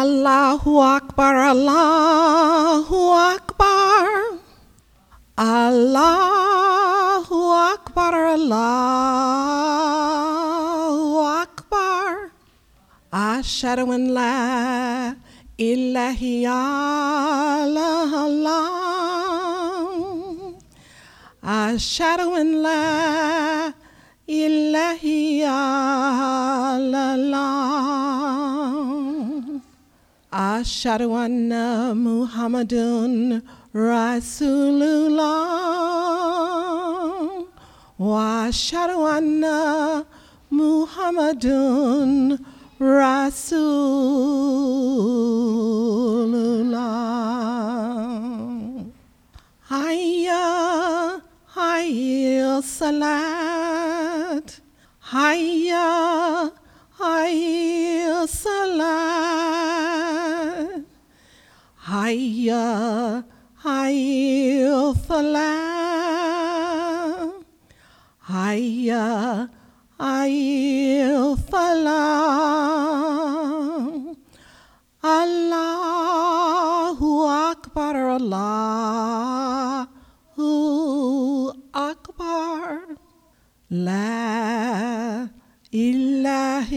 Allahu Akbar, Allahu Akbar. Allahu Akbar, Allahu Akbar. Ashhadu an la ilaha illallah. Ashhadu an la ilaha Ashhadu anna Muhammadun Rasulullah. Wa ashhadu anna Muhammadun Rasulullah. Hayya, hayya salat. Hayya Hayya, hayya the lamb. Hayya, hayya the lamb. Allahu Akbar, Allahu Akbar. La ilaha